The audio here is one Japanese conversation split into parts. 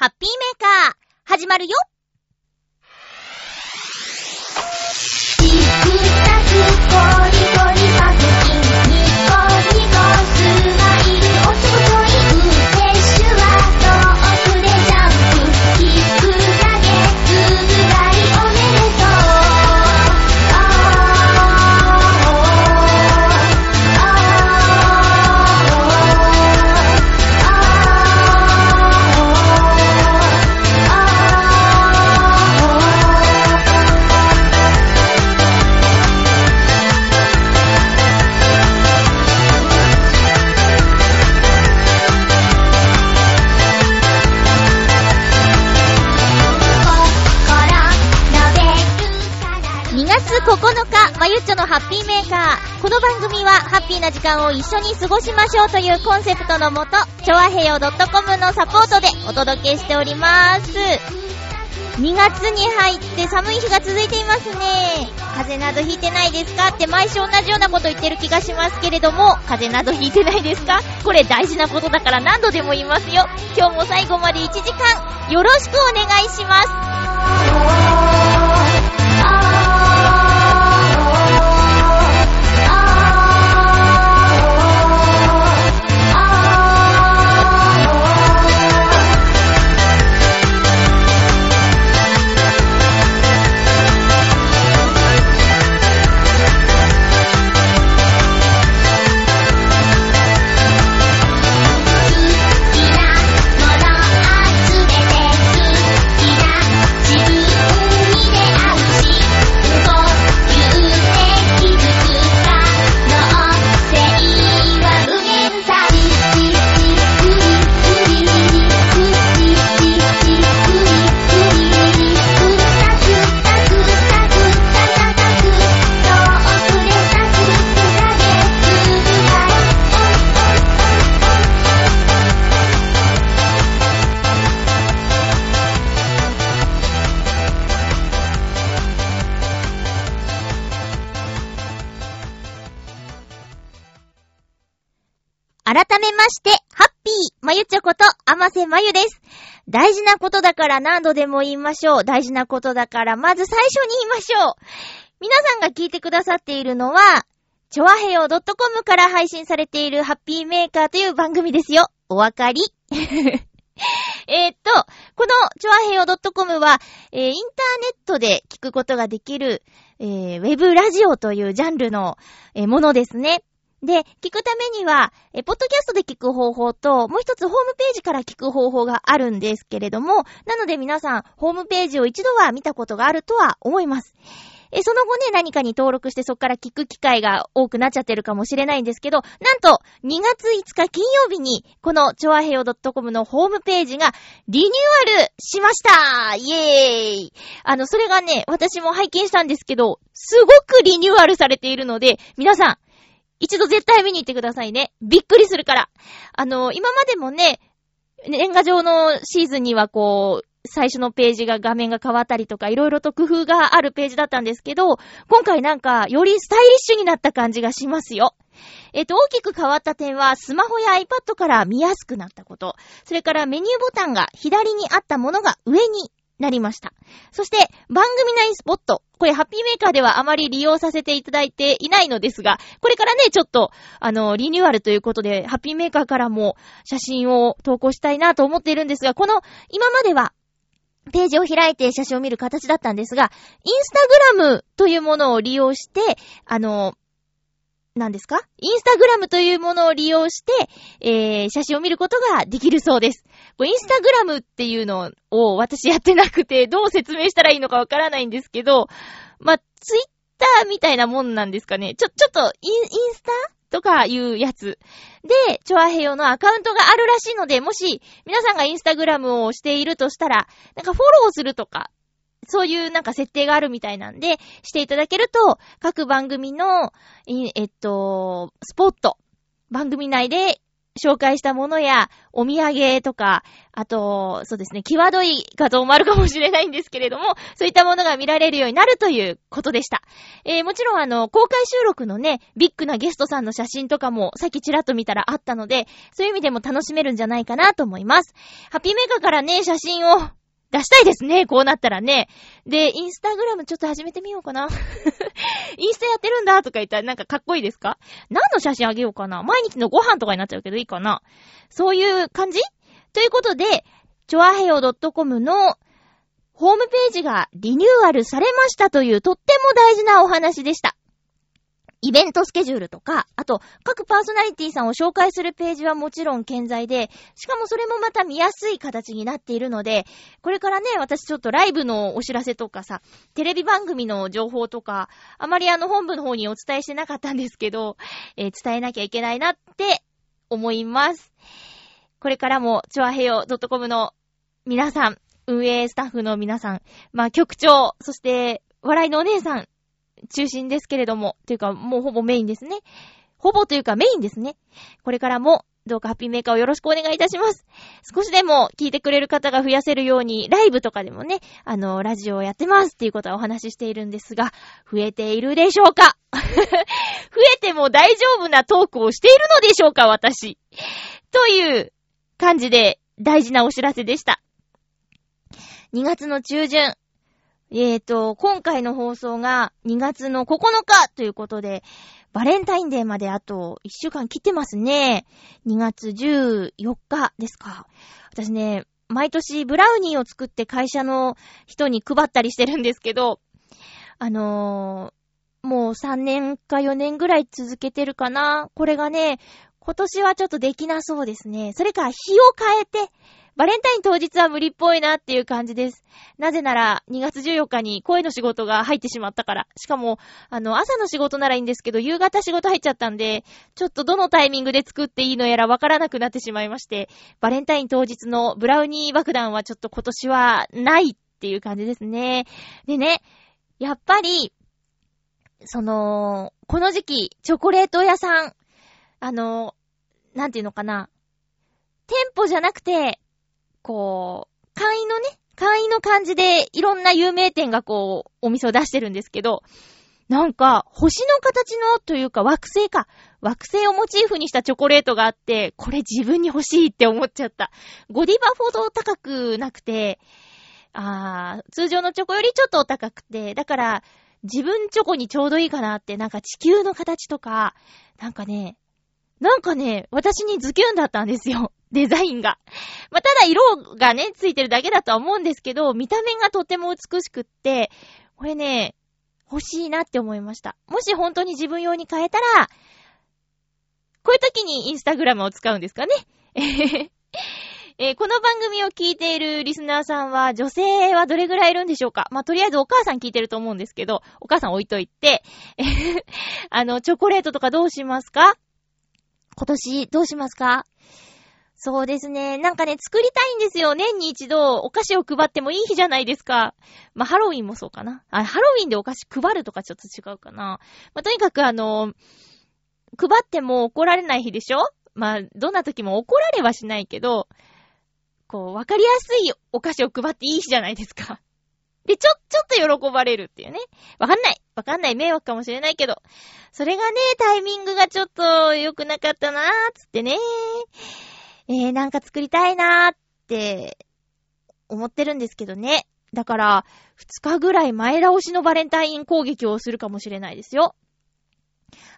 ハッピーメーカー、始まるよ。ゆっちょのハッピーメーカー。この番組は、ハッピーな時間を一緒に過ごしましょうというコンセプトのもと、ちょわへよ .com のサポートでお届けしております。2月に入って寒い日が続いていますね。風邪などひいてないですかって毎週同じようなこと言ってる気がしますけれども、風邪などひいてないですか？これ大事なことだから何度でも言いますよ。今日も最後まで1時間、よろしくお願いします。まして、ハッピー、まゆちょこと、あませまゆです。大事なことだから何度でも言いましょう。大事なことだからまず最初に言いましょう。皆さんが聞いてくださっているのは、ちょわへよ .com から配信されているハッピーメーカーという番組ですよ。お分かり？えっと、このちょわへよ .com は、えーインターネットで聞くことができる、えーウェブラジオというジャンルの、えーものですね。で、聞くためには、え、ポッドキャストで聞く方法と、もう一つホームページから聞く方法があるんですけれども、なので皆さん、ホームページを一度は見たことがあるとは思います。え、その後ね、何かに登録してそこから聞く機会が多くなっちゃってるかもしれないんですけど、なんと、2月5日金曜日に、この、ちょわへよ .com のホームページが、リニューアルしましたイエーイあの、それがね、私も拝見したんですけど、すごくリニューアルされているので、皆さん、一度絶対見に行ってくださいね。びっくりするから。あの、今までもね、年賀状のシーズンにはこう、最初のページが画面が変わったりとか、いろいろと工夫があるページだったんですけど、今回なんか、よりスタイリッシュになった感じがしますよ。えっと、大きく変わった点は、スマホや iPad から見やすくなったこと。それからメニューボタンが左にあったものが上になりました。そして、番組内スポット。これ、ハッピーメーカーではあまり利用させていただいていないのですが、これからね、ちょっと、あの、リニューアルということで、ハッピーメーカーからも写真を投稿したいなと思っているんですが、この、今までは、ページを開いて写真を見る形だったんですが、インスタグラムというものを利用して、あの、何ですか？インスタグラムというものを利用して、えー、写真を見ることができるそうです。インスタグラムっていうのを私やってなくて、どう説明したらいいのかわからないんですけど、まあ、ツイッターみたいなもんなんですかね。ちょ、ちょっとイン、インスタとかいうやつ。で、チョアヘヨのアカウントがあるらしいので、もし、皆さんがインスタグラムをしているとしたら、なんかフォローするとか、そういうなんか設定があるみたいなんで、していただけると、各番組の、えっと、スポット、番組内で紹介したものや、お土産とか、あと、そうですね、際どい画像もあるかもしれないんですけれども、そういったものが見られるようになるということでした。えー、もちろんあの、公開収録のね、ビッグなゲストさんの写真とかも、さっきちらっと見たらあったので、そういう意味でも楽しめるんじゃないかなと思います。ハッピーメーカーからね、写真を出したいですね、こうなったらね。で、インスタグラムちょっと始めてみようかな。インスタやってるんだとか言ったらなんかかっこいいですか？何の写真あげようかな？毎日のご飯とかになっちゃうけどいいかな？そういう感じ？ということで、ちょあへよ .com のホームページがリニューアルされましたというとっても大事なお話でした。イベントスケジュールとか、あと、各パーソナリティさんを紹介するページはもちろん健在で、しかもそれもまた見やすい形になっているので、これからね、私ちょっとライブのお知らせとかさ、テレビ番組の情報とか、あまりあの本部の方にお伝えしてなかったんですけど、えー伝えなきゃいけないなって思います。これからも、ちょあへよ .com の皆さん、運営スタッフの皆さん、まあ局長、そして、笑いのお姉さん、中心ですけれども、というかもうほぼメインですね。ほぼというかメインですね。これからも、どうかハッピーメーカーをよろしくお願いいたします。少しでも聞いてくれる方が増やせるように、ライブとかでもね、あの、ラジオをやってますっていうことはお話ししているんですが、増えているでしょうか？増えても大丈夫なトークをしているのでしょうか私。という感じで大事なお知らせでした。2月の中旬。えーと、今回の放送が2月の9日ということで、バレンタインデーまであと1週間切ってますね。2月14日ですか。私ね、毎年ブラウニーを作って会社の人に配ったりしてるんですけど、あのー、もう3年か4年ぐらい続けてるかな。これがね、今年はちょっとできなそうですね。それから日を変えて、バレンタイン当日は無理っぽいなっていう感じです。なぜなら、2月14日に声の仕事が入ってしまったから。しかも、あの、朝の仕事ならいいんですけど、夕方仕事入っちゃったんで、ちょっとどのタイミングで作っていいのやらわからなくなってしまいまして、バレンタイン当日のブラウニー爆弾はちょっと今年はないっていう感じですね。でね、やっぱり、その、この時期、チョコレート屋さん、あの、なんていうのかな。店舗じゃなくて、こう、会員のね、会員の感じでいろんな有名店がこう、お店を出してるんですけど、なんか、星の形のというか惑星か。惑星をモチーフにしたチョコレートがあって、これ自分に欲しいって思っちゃった。ゴディバほど高くなくて、あー、通常のチョコよりちょっと高くて、だから、自分チョコにちょうどいいかなって、なんか地球の形とか、なんかね、なんかね、私にズキュンだったんですよ。デザインが。まあ、ただ色がね、ついてるだけだとは思うんですけど、見た目がとても美しくって、これね、欲しいなって思いました。もし本当に自分用に変えたら、こういう時にインスタグラムを使うんですかね。えへへえーこの番組を聞いているリスナーさんは、女性はどれぐらいいるんでしょうかまあ、とりあえずお母さん聞いてると思うんですけど、お母さん置いといて、えへへあの、チョコレートとかどうしますか？今年どうしますか？そうですね。なんかね、作りたいんですよ。年に一度お菓子を配ってもいい日じゃないですか。まあ、ハロウィンもそうかな。あ、ハロウィンでお菓子配るとかちょっと違うかな。まあ、とにかくあの、配っても怒られない日でしょまあ、どんな時も怒られはしないけど、こう、わかりやすいお菓子を配っていい日じゃないですか。で、ちょ、ちょっと喜ばれるっていうね。わかんない。わかんない。迷惑かもしれないけど。それがね、タイミングがちょっと良くなかったなーつってね。えー、なんか作りたいなーって思ってるんですけどね。だから、2日ぐらい前倒しのバレンタイン攻撃をするかもしれないですよ。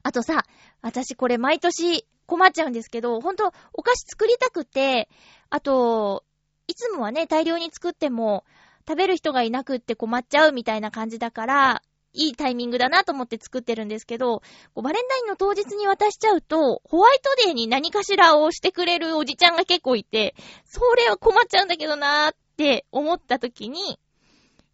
あとさ、私これ毎年困っちゃうんですけど、ほんと、お菓子作りたくて、あと、いつもはね、大量に作っても、食べる人がいなくって困っちゃうみたいな感じだから、いいタイミングだなと思って作ってるんですけど、バレンタインの当日に渡しちゃうと、ホワイトデーに何かしらをしてくれるおじちゃんが結構いて、それは困っちゃうんだけどなーって思った時に、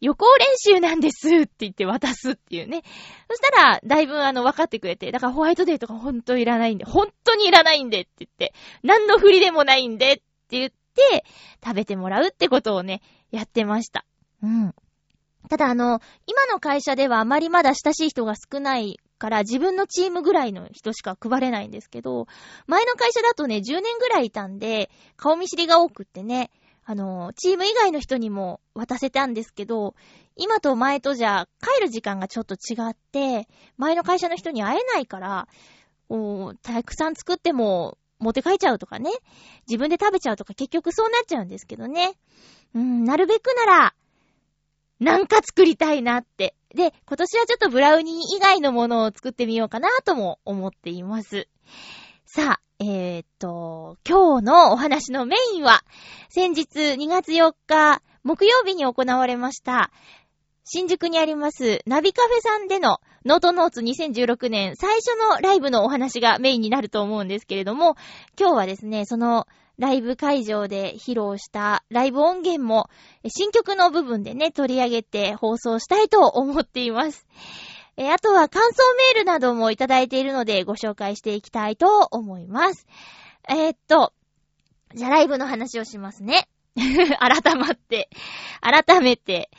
予行練習なんですって言って渡すっていうね。そしたら、だいぶあの、分かってくれて、だからホワイトデーとかほんといらないんで、本当にいらないんでって言って、何の振りでもないんでって言って、食べてもらうってことをね、やってました。うん。ただあの、今の会社ではあまりまだ親しい人が少ないから自分のチームぐらいの人しか配れないんですけど、前の会社だとね、10年ぐらいいたんで、顔見知りが多くってね、あの、チーム以外の人にも渡せたんですけど、今と前とじゃ帰る時間がちょっと違って、前の会社の人に会えないから、おたくさん作っても持って帰っちゃうとかね、自分で食べちゃうとか結局そうなっちゃうんですけどね。うん、なるべくなら、なんか作りたいなって。で、今年はちょっとブラウニー以外のものを作ってみようかなとも思っています。さあ、えー、っと、今日のお話のメインは、先日2月4日、木曜日に行われました、新宿にありますナビカフェさんでのノートノーツ2016年最初のライブのお話がメインになると思うんですけれども、今日はですね、そのライブ会場で披露したライブ音源も新曲の部分でね、取り上げて放送したいと思っています。えあとは感想メールなどもいただいているのでご紹介していきたいと思います。えー、っと、じゃあライブの話をしますね。改まって、改めて、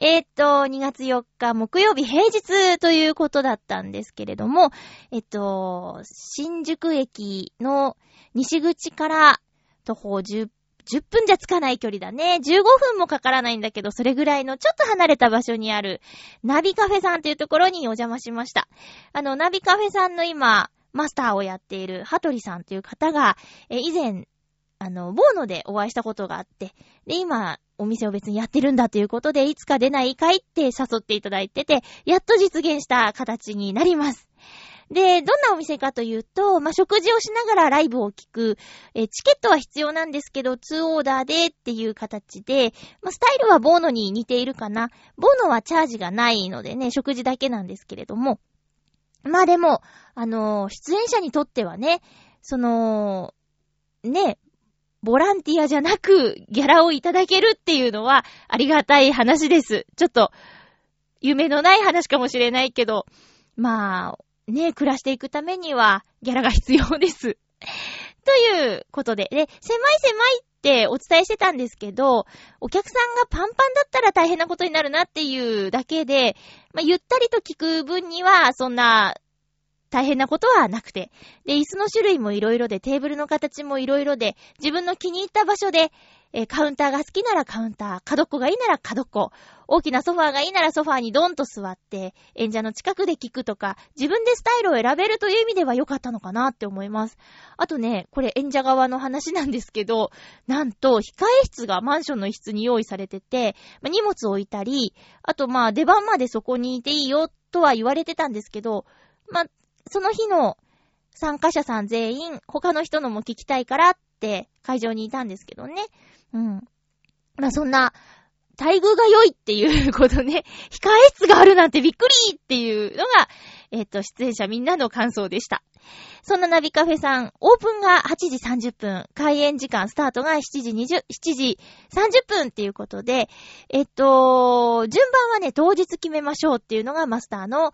えー、っと、2月4日木曜日平日ということだったんですけれども、えっと、新宿駅の西口から徒歩10 10分じゃつかない距離だね。15分もかからないんだけど、それぐらいのちょっと離れた場所にある、ナビカフェさんというところにお邪魔しました。あの、ナビカフェさんの今、マスターをやっている、ハトリさんという方が、え、以前、あの、ボーノでお会いしたことがあって、で、今、お店を別にやってるんだということで、いつか出ないかいって誘っていただいてて、やっと実現した形になります。で、どんなお店かというと、まあ、食事をしながらライブを聞く、えチケットは必要なんですけど、2オーダーでっていう形で、まあ、スタイルはボーノに似ているかな。ボーノはチャージがないのでね、食事だけなんですけれども。まあでも、あのー、出演者にとってはね、その、ね、ボランティアじゃなくギャラをいただけるっていうのはありがたい話です。ちょっと、夢のない話かもしれないけど、まあ、ね、暮らしていくためには、ギャラが必要です。ということで、で、狭い狭いってお伝えしてたんですけど、お客さんがパンパンだったら大変なことになるなっていうだけで、まあ、ゆったりと聞く分には、そんな、大変なことはなくて。で、椅子の種類もいろいろで、テーブルの形もいろいろで、自分の気に入った場所で、えー、カウンターが好きならカウンター、角っこがいいなら角っこ、大きなソファーがいいならソファーにドンと座って、演者の近くで聞くとか、自分でスタイルを選べるという意味では良かったのかなって思います。あとね、これ演者側の話なんですけど、なんと、控え室がマンションの一室に用意されてて、ま荷物を置いたり、あとまあ出番までそこにいていいよとは言われてたんですけど、まあ、その日の参加者さん全員、他の人のも聞きたいからって会場にいたんですけどね。うん。まあ、そんな、待遇が良いっていう ことね、控え室があるなんてびっくりっていうのが、えっ、と、出演者みんなの感想でした。そんなナビカフェさん、オープンが8時30分、開演時間スタートが7時20、7時30分っていうことで、えっと、順番はね、当日決めましょうっていうのがマスターの、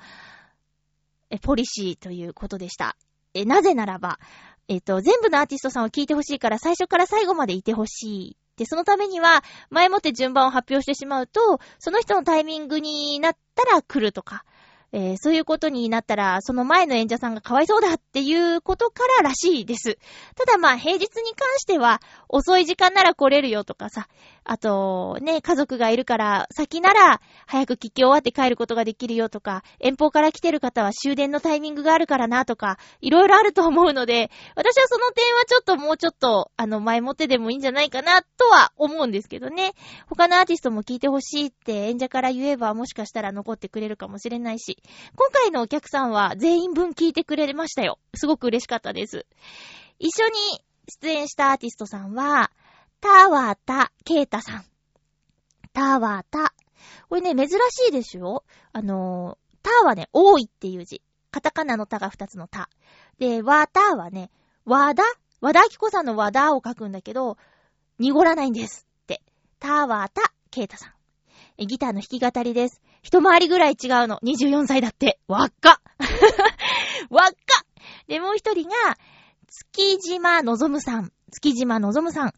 え、ポリシーということでした。え、なぜならば、えっと、全部のアーティストさんを聞いてほしいから最初から最後までいてほしいで、そのためには、前もって順番を発表してしまうと、その人のタイミングになったら来るとか、えー、そういうことになったら、その前の演者さんがかわいそうだっていうことかららしいです。ただまあ、平日に関しては、遅い時間なら来れるよとかさ、あと、ね、家族がいるから、先なら、早く聞き終わって帰ることができるよとか、遠方から来てる方は終電のタイミングがあるからなとか、いろいろあると思うので、私はその点はちょっともうちょっと、あの、前もってでもいいんじゃないかな、とは思うんですけどね。他のアーティストも聞いてほしいって演者から言えば、もしかしたら残ってくれるかもしれないし、今回のお客さんは全員分聞いてくれましたよ。すごく嬉しかったです。一緒に出演したアーティストさんは、タワタケータさん。タワタ。これね、珍しいでしょあのー、タはね、多いっていう字。カタカナのタが二つのタ。で、ワタはね、ワダ和田？明子さんのワダを書くんだけど、濁らないんですって。タワタケータさん。ギターの弾き語りです。一回りぐらい違うの。24歳だって。わっか わっかで、もう一人が、月島のぞむさん。月島のぞむさん。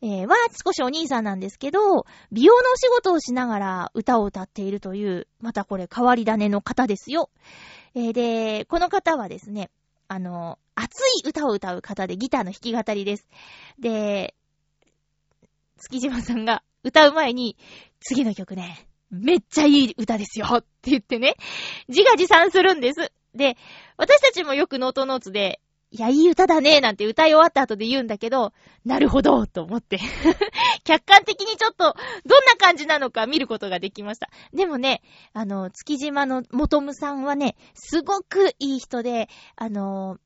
えー、は少しお兄さんなんですけど、美容のお仕事をしながら歌を歌っているという、またこれ変わり種の方ですよ。えーで、この方はですね、あの、熱い歌を歌う方でギターの弾き語りです。で、月島さんが歌う前に、次の曲ね、めっちゃいい歌ですよって言ってね、自画自賛するんです。で、私たちもよくノートノーツで、いや、いい歌だね、なんて歌い終わった後で言うんだけど、なるほど、と思って。客観的にちょっと、どんな感じなのか見ることができました。でもね、あの、月島の元むさんはね、すごくいい人で、あの、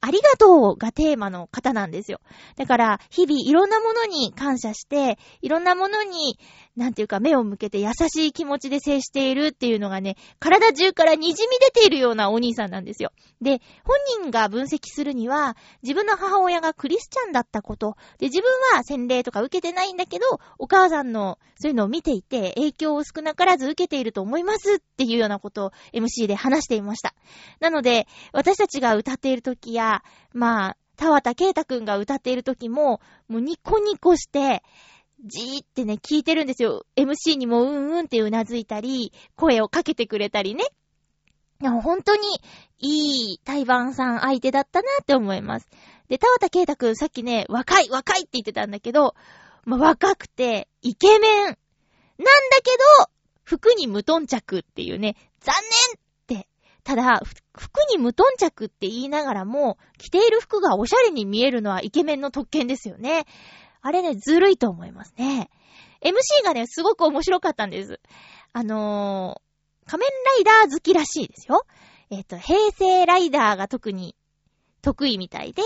ありがとうがテーマの方なんですよ。だから、日々いろんなものに感謝して、いろんなものに、なんていうか目を向けて優しい気持ちで接しているっていうのがね、体中から滲み出ているようなお兄さんなんですよ。で、本人が分析するには、自分の母親がクリスチャンだったこと、で、自分は洗礼とか受けてないんだけど、お母さんのそういうのを見ていて、影響を少なからず受けていると思いますっていうようなことを MC で話していました。なので、私たちが歌っている時や、まあ、田畑啓太くんが歌っている時も、もうニコニコして、じーってね、聞いてるんですよ。MC にもうんうんってうなずいたり、声をかけてくれたりね。いや、本当にいい対バンさん相手だったなって思います。で、田畑啓太くんさっきね、若い若いって言ってたんだけど、まあ、若くて、イケメン。なんだけど、服に無頓着っていうね、残念って。ただ、服に無頓着って言いながらも、着ている服がおしゃれに見えるのはイケメンの特権ですよね。あれね、ずるいと思いますね。MC がね、すごく面白かったんです。あのー、仮面ライダー好きらしいですよ。えっ、と、平成ライダーが特に得意みたいで、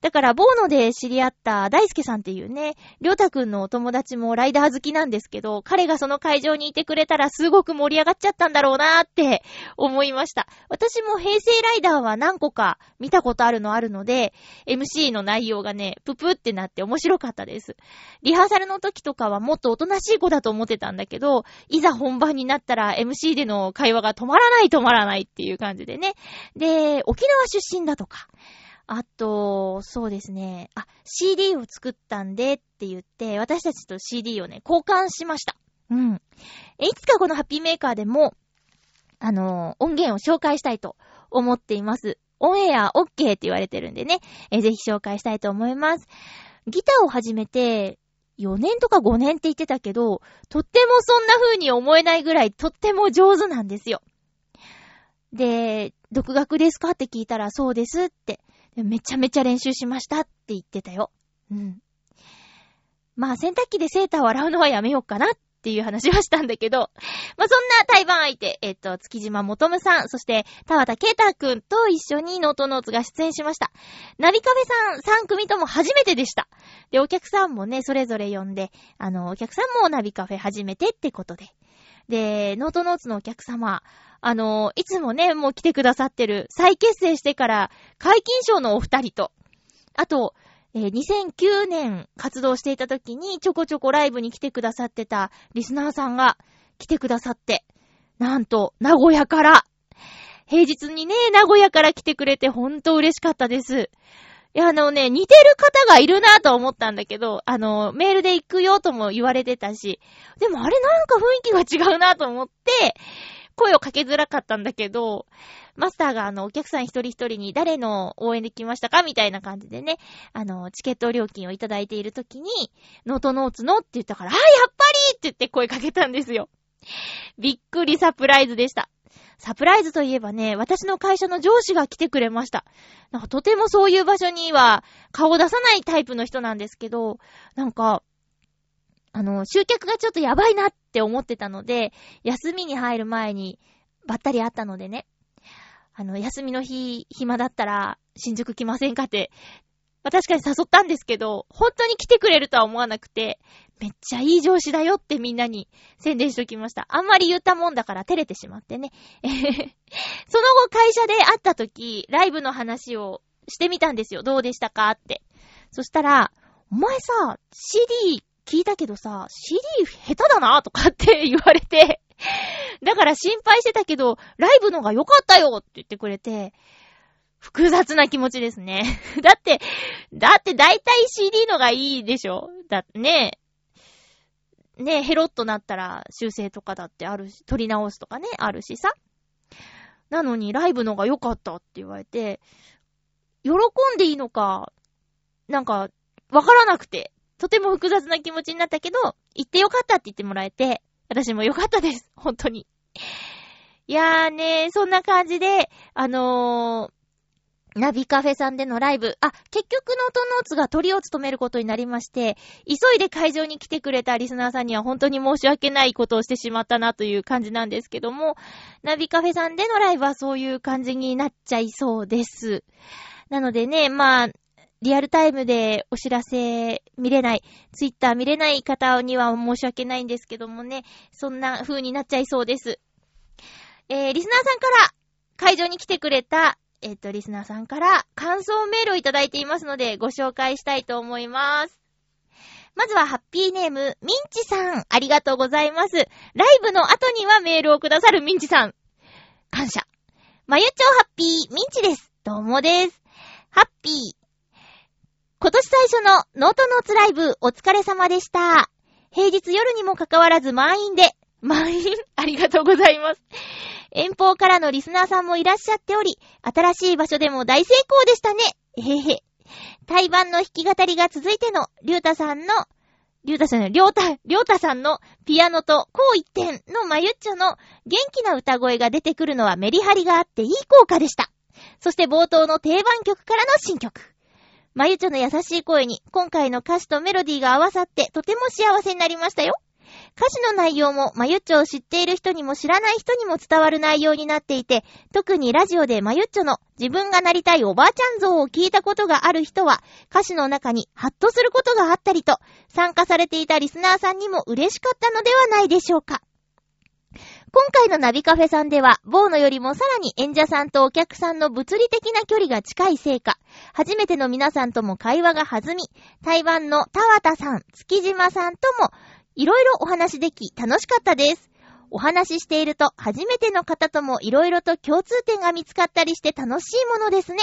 だから、ボーノで知り合った大輔さんっていうね、りょうたくんのお友達もライダー好きなんですけど、彼がその会場にいてくれたらすごく盛り上がっちゃったんだろうなーって思いました。私も平成ライダーは何個か見たことあるのあるので、MC の内容がね、ププってなって面白かったです。リハーサルの時とかはもっとおとなしい子だと思ってたんだけど、いざ本番になったら MC での会話が止まらない止まらないっていう感じでね。で、沖縄出身だとか、あと、そうですね。あ、CD を作ったんでって言って、私たちと CD をね、交換しました。うん。えいつかこのハッピーメーカーでも、あのー音源を紹介したいと思っています。オンエア OK って言われてるんでね、えぜひ紹介したいと思います。ギターを始めて、4年とか5年って言ってたけど、とってもそんな風に思えないぐらいとっても上手なんですよ。で、独学ですか？って聞いたらそうですって。めちゃめちゃ練習しましたって言ってたよ。うん。まあ洗濯機でセーターを洗うのはやめようかなっていう話はしたんだけど、まあそんな対バン相手、えっと、月島元夢さん、そして田畑啓太くんと一緒にノートノーツが出演しました。ナビカフェさん3組とも初めてでした。で、お客さんもね、それぞれ呼んで、あの、お客さんもナビカフェ初めてってことで。で、ノートノーツのお客様、あの、いつもね、もう来てくださってる、再結成してから、解禁賞のお二人と、あと、えー2009年活動していた時にちょこちょこライブに来てくださってたリスナーさんが来てくださって、なんと、名古屋から、平日にね、名古屋から来てくれてほんと嬉しかったです。いや、あのね、似てる方がいるなと思ったんだけど、あの、メールで行くよとも言われてたし、でもあれなんか雰囲気が違うなと思って、声をかけづらかったんだけど、マスターがあの、お客さん一人一人に誰の応援で来ましたかみたいな感じでね、あの、チケット料金をいただいているときに、ノートノーツのって言ったから、あ、やっぱりって言って声かけたんですよ。びっくりサプライズでした。サプライズといえばね、私の会社の上司が来てくれました。なんかとてもそういう場所には顔を出さないタイプの人なんですけど、なんか、あの、集客がちょっとやばいなって思ってたので、休みに入る前にばったり会ったのでね、あの、休みの日、暇だったら、新宿来ませんかって、まあ確かに誘ったんですけど、本当に来てくれるとは思わなくて、めっちゃいい上司だよってみんなに宣伝しときました。あんまり言ったもんだから照れてしまってね。その後会社で会った時、ライブの話をしてみたんですよ。どうでしたかって。そしたら、お前さ、CD 聞いたけどさ、CD 下手だなとかって言われて、だから心配してたけど、ライブのが良かったよって言ってくれて、複雑な気持ちですね。だって、だって大体 CD のがいいでしょ？だってね、ね、ヘロッとなったら修正とかだってあるし、取り直すとかね、あるしさ。なのにライブのが良かったって言われて、喜んでいいのか、なんか、わからなくて、とても複雑な気持ちになったけど、行ってよかったって言ってもらえて、私もよかったです。本当に。いやーね、そんな感じで、あのー、ナビカフェさんでのライブ。あ、結局ノートノーツがトリを務めることになりまして、急いで会場に来てくれたリスナーさんには本当に申し訳ないことをしてしまったなという感じなんですけども、ナビカフェさんでのライブはそういう感じになっちゃいそうです。なのでね、まあ、リアルタイムでお知らせ見れない、ツイッター見れない方には申し訳ないんですけどもね、そんな風になっちゃいそうです。えー、リスナーさんから会場に来てくれた、えっ、と、リスナーさんから感想メールをいただいていますので、ご紹介したいと思います。まずは、ハッピーネーム、ミンチさん、ありがとうございます。ライブの後にはメールをくださるミンチさん。感謝。まゆちょハッピー、ミンチです。どうもです。ハッピー、今年最初のノートノーツライブお疲れ様でした。平日夜にもかかわらず満員で、満員ありがとうございます。遠方からのリスナーさんもいらっしゃっており、新しい場所でも大成功でしたね。えへへ。対バンの弾き語りが続いての、りゅうたさんの、りゅうたさんの、りょうた、りょうたさんのピアノとこう一点のまゆっちょの元気な歌声が出てくるのはメリハリがあっていい効果でした。そして冒頭の定番曲からの新曲。まゆちょの優しい声に、今回の歌詞とメロディーが合わさって、とても幸せになりましたよ。歌詞の内容も、まゆっちょを知っている人にも知らない人にも伝わる内容になっていて、特にラジオでまゆっちょの自分がなりたいおばあちゃん像を聞いたことがある人は、歌詞の中にハッとすることがあったりと、参加されていたリスナーさんにも嬉しかったのではないでしょうか。今回のナビカフェさんでは、ボーノよりもさらに演者さんとお客さんの物理的な距離が近いせいか、初めての皆さんとも会話が弾み、台湾の田畑さん、月島さんとも、いろいろお話でき、楽しかったです。お話ししていると、初めての方ともいろいろと共通点が見つかったりして楽しいものですね。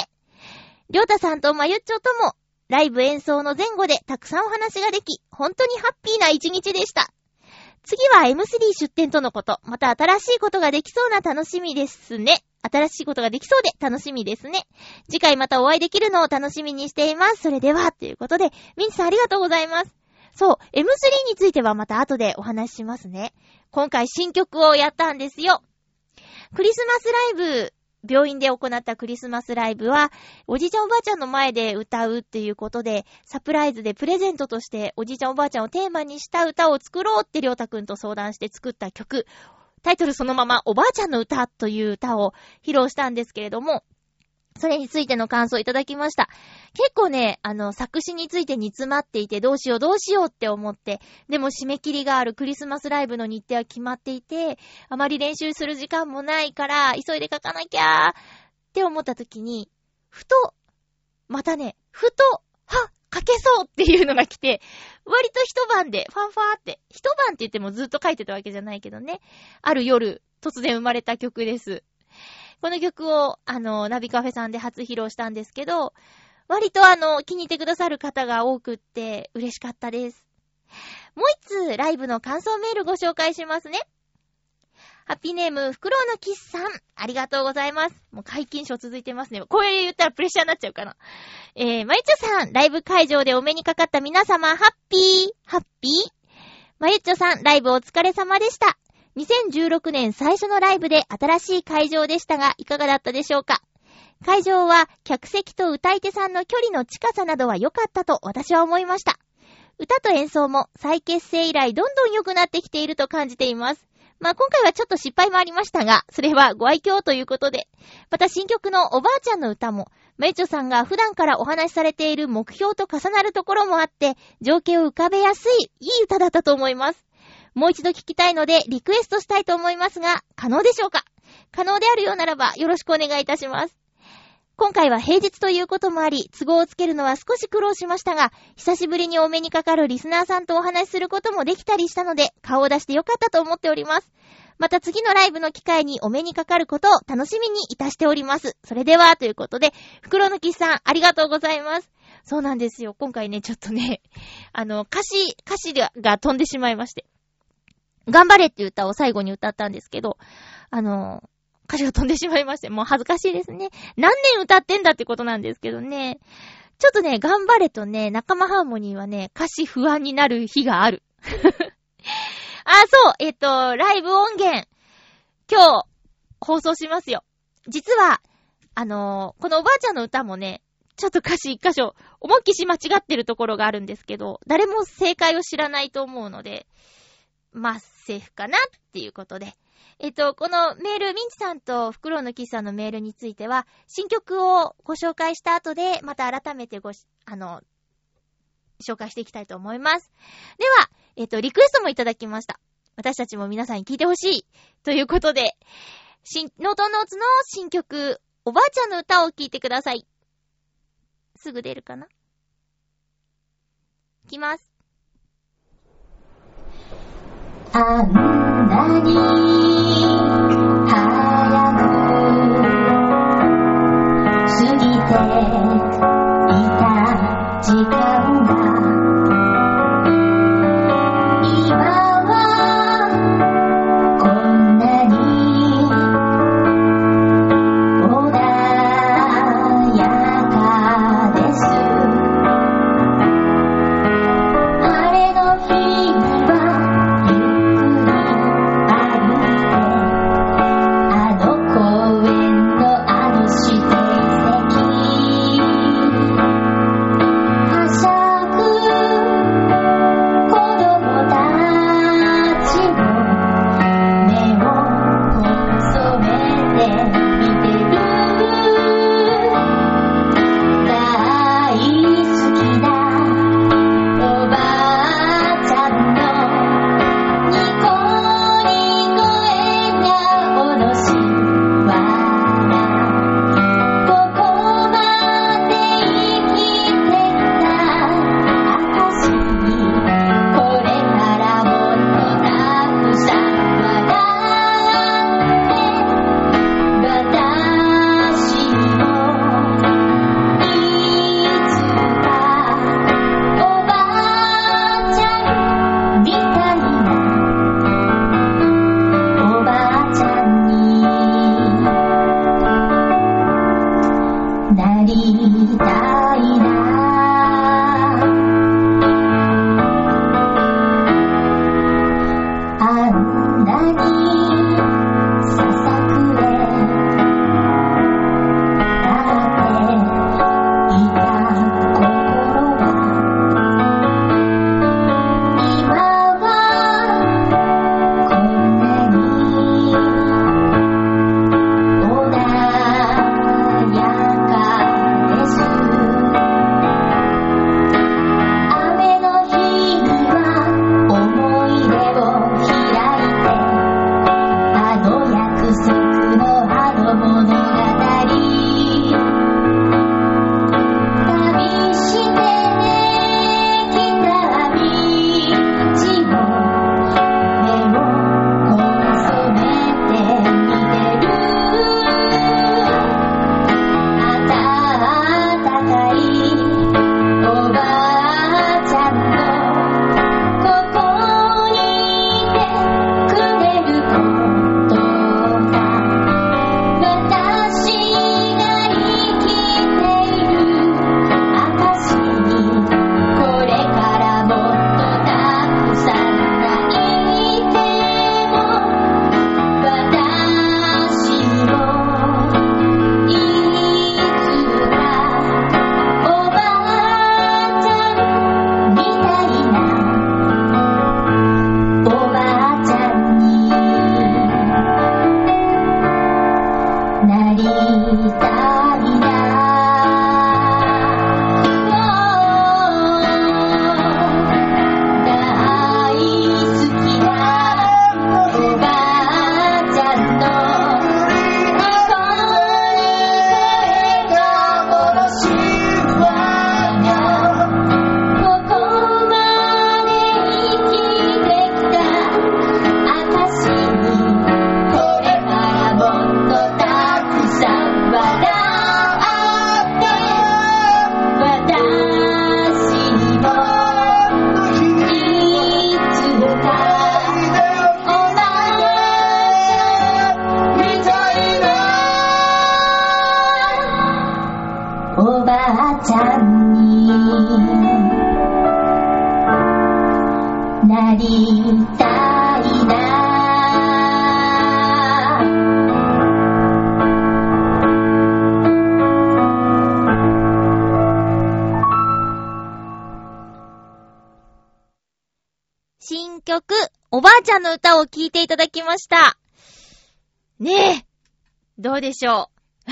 りょうたさんとまゆっちょとも、ライブ演奏の前後でたくさんお話ができ、本当にハッピーな一日でした。次は M3 出展とのこと。また新しいことができそうな楽しみですね。新しいことができそうで楽しみですね。次回またお会いできるのを楽しみにしています。それでは、ということで、ミンチさんありがとうございます。そう、M3 についてはまた後でお話ししますね。今回新曲をやったんですよ。クリスマスライブ病院で行ったクリスマスライブは、おじいちゃんおばあちゃんの前で歌うっていうことで、サプライズでプレゼントとして、おじいちゃんおばあちゃんをテーマにした歌を作ろうってりょうたくんと相談して作った曲。タイトルそのまま、おばあちゃんの歌という歌を披露したんですけれども、それについての感想いただきました。結構ね、あの、作詞について煮詰まっていて、どうしようどうしようって思って、でも締め切りがあるクリスマスライブの日程は決まっていて、あまり練習する時間もないから、急いで書かなきゃーって思った時に、ふと、またね、ふと、は書けそうっていうのが来て、割と一晩で、ファンファーって、一晩って言ってもずっと書いてたわけじゃないけどね、ある夜、突然生まれた曲です。この曲を、あの、ナビカフェさんで初披露したんですけど、割とあの、気に入ってくださる方が多くって嬉しかったです。もう一つ、ライブの感想メールご紹介しますね。ハッピーネーム、フクロウのキスさん。ありがとうございます。もう解禁賞続いてますね。これ言ったらプレッシャーになっちゃうかな。えー、まゆちょさん、ライブ会場でお目にかかった皆様、ハッピー、ハッピー。まゆちょさん、ライブお疲れ様でした。2016年最初のライブで新しい会場でしたが、いかがだったでしょうか？会場は客席と歌い手さんの距離の近さなどは良かったと私は思いました。歌と演奏も再結成以来どんどん良くなってきていると感じています。まあ今回はちょっと失敗もありましたが、それはご愛嬌ということで。また新曲のおばあちゃんの歌も、メイチョさんが普段からお話しされている目標と重なるところもあって、情景を浮かべやすい、いい歌だったと思います。もう一度聞きたいので、リクエストしたいと思いますが、可能でしょうか？可能であるようならば、よろしくお願いいたします。今回は平日ということもあり、都合をつけるのは少し苦労しましたが、久しぶりにお目にかかるリスナーさんとお話しすることもできたりしたので、顔を出してよかったと思っております。また次のライブの機会にお目にかかることを楽しみにいたしております。それでは、ということで、袋のきさん、ありがとうございます。そうなんですよ。今回ね、ちょっとね、あの、歌詞、歌詞が飛んでしまいまして。頑張れっていう歌を最後に歌ったんですけど、あの、歌詞が飛んでしまいまして、もう恥ずかしいですね。何年歌ってんだってことなんですけどね。ちょっとね、頑張れとね、仲間ハーモニーはね、歌詞不安になる日がある。あ、そう、えっ、と、ライブ音源、今日、放送しますよ。実は、あのーこのおばあちゃんの歌もね、ちょっと歌詞一箇所、思いっきし間違ってるところがあるんですけど、誰も正解を知らないと思うので、まあ、セーフかなっていうことで。えっと、このメール、ミンチさんとフクロウのキスさんのメールについては、新曲をご紹介した後で、また改めてごし、あの、紹介していきたいと思います。では、えっと、リクエストもいただきました。私たちも皆さんに聞いてほしい。ということで、新、ノートノーツの新曲、おばあちゃんの歌を聴いてください。すぐ出るかな？いきます。あんなにあちゃんの歌を聴いていただきました。ねえ、どうでしょう。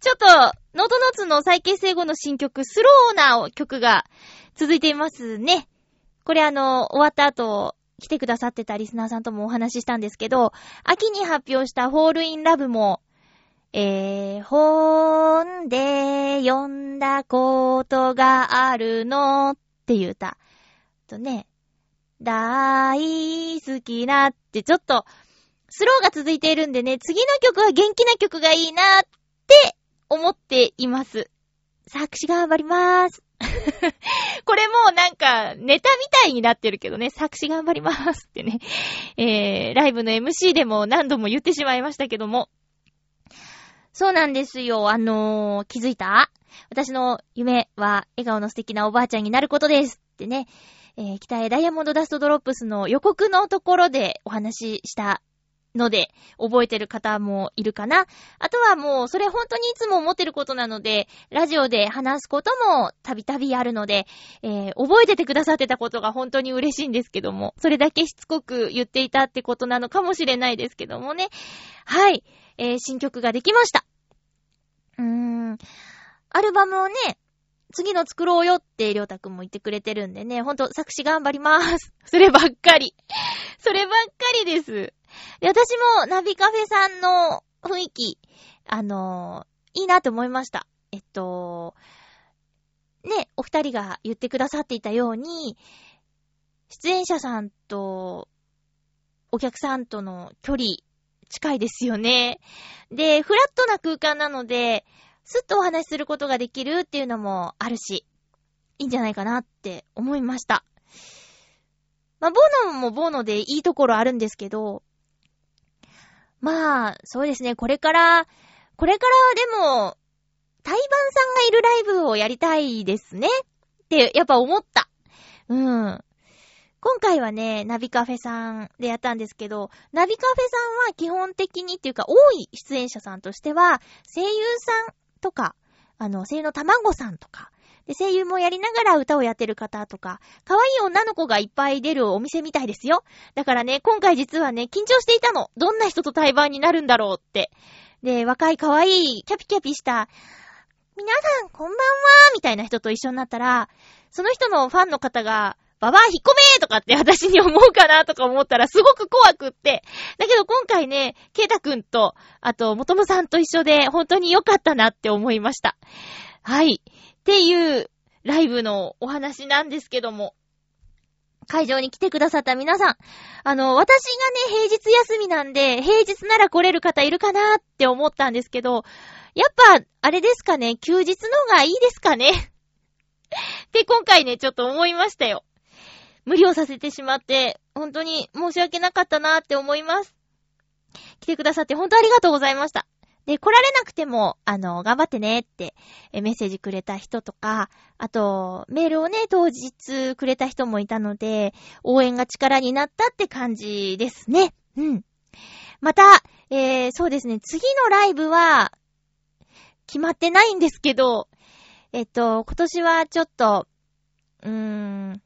ちょっと、ノートノーツの再結成後の新曲、スローな曲が続いていますね。これあの、終わった後、来てくださってたリスナーさんともお話ししたんですけど、秋に発表したフォールインラブも、えー、本で読んだことがあるのっていう歌。とね、大好きなってちょっと、スローが続いているんでね、次の曲は元気な曲がいいなって思っています。作詞頑張りまーす。これもうなんか、ネタみたいになってるけどね、作詞頑張りまーすってね、えー、ライブの MC でも何度も言ってしまいましたけども。そうなんですよ。あのー、気づいた？私の夢は笑顔の素敵なおばあちゃんになることですってね、えー、北へダイヤモンドダストドロップスの予告のところでお話ししたので、覚えてる方もいるかな。あとはもう、それ本当にいつも思ってることなので、ラジオで話すこともたびたびあるので、えー、覚えててくださってたことが本当に嬉しいんですけども、それだけしつこく言っていたってことなのかもしれないですけどもね。はい。えー、新曲ができました。うーん。アルバムをね、次の作ろうよって、りょうたくんも言ってくれてるんでね、ほんと作詞頑張りまーす。そればっかり。そればっかりです。で、私もナビカフェさんの雰囲気、あのーいいなと思いました。えっと、ね、お二人が言ってくださっていたように、出演者さんとお客さんとの距離近いですよね。で、フラットな空間なので、すっとお話しすることができるっていうのもあるし、いいんじゃないかなって思いました。まあ、ボーノもボーノでいいところあるんですけど、まあ、そうですね、これから、これからはでも、対バンさんがいるライブをやりたいですね。って、やっぱ思った。うん。今回はね、ナビカフェさんでやったんですけど、ナビカフェさんは基本的にっていうか、多い出演者さんとしては、声優さんとか、あの、声優の卵さんとか、で、声優もやりながら歌をやってる方とか、可愛い女の子がいっぱい出るお店みたいですよ。だからね、今回実はね、緊張していたの。どんな人と対バンになるんだろうって。で、若い可愛い、キャピキャピした、皆さん、こんばんはみたいな人と一緒になったら、その人のファンの方が、ババア引っ込めとかって私に思うかなとか思ったらすごく怖くって。だけど今回ね、ケイタくんと、あと、もともさんと一緒で本当に良かったなって思いました。はい。っていうライブのお話なんですけども。会場に来てくださった皆さん。あの、私がね、平日休みなんで、平日なら来れる方いるかなって思ったんですけど、やっぱ、あれですかね、休日の方がいいですかねって今回ね、ちょっと思いましたよ。無理をさせてしまって、本当に申し訳なかったなって思います。来てくださって本当ありがとうございました。で、来られなくても、あの、頑張ってねって、メッセージくれた人とか、あと、メールをね、当日くれた人もいたので、応援が力になったって感じですね。うん。また、えー、そうですね、次のライブは、決まってないんですけど、えっと、今年はちょっと、うーん、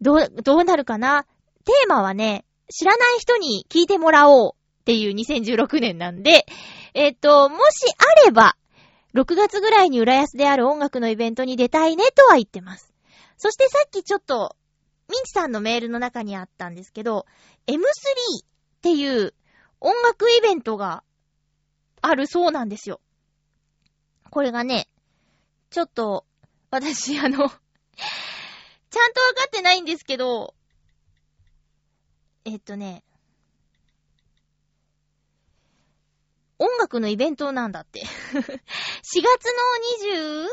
どう、どうなるかな？テーマはね、知らない人に聞いてもらおうっていう2016年なんで、えっと、もしあれば、6月ぐらいに浦安である音楽のイベントに出たいねとは言ってます。そしてさっきちょっと、ミンチさんのメールの中にあったんですけど、M3 っていう音楽イベントがあるそうなんですよ。これがね、ちょっと、私、あの、ちゃんとわかってないんですけど、えっとね、音楽のイベントなんだって。4月の 20?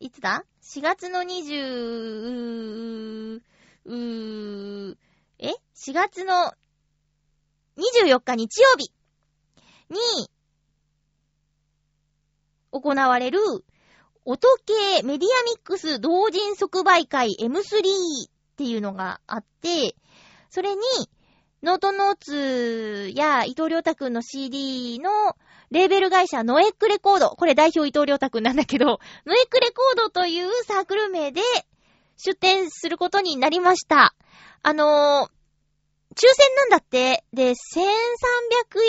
いつだ ?4 月の20、うー、え ?4 月の24日日曜日に行われる音系メディアミックス同人即売会 M3 っていうのがあって、それに、ノートノーツや伊藤良太くんの CD のレーベル会社ノエックレコード。これ代表伊藤良太くんなんだけど、ノエックレコードというサークル名で出展することになりました。あのー抽選なんだって。で、1300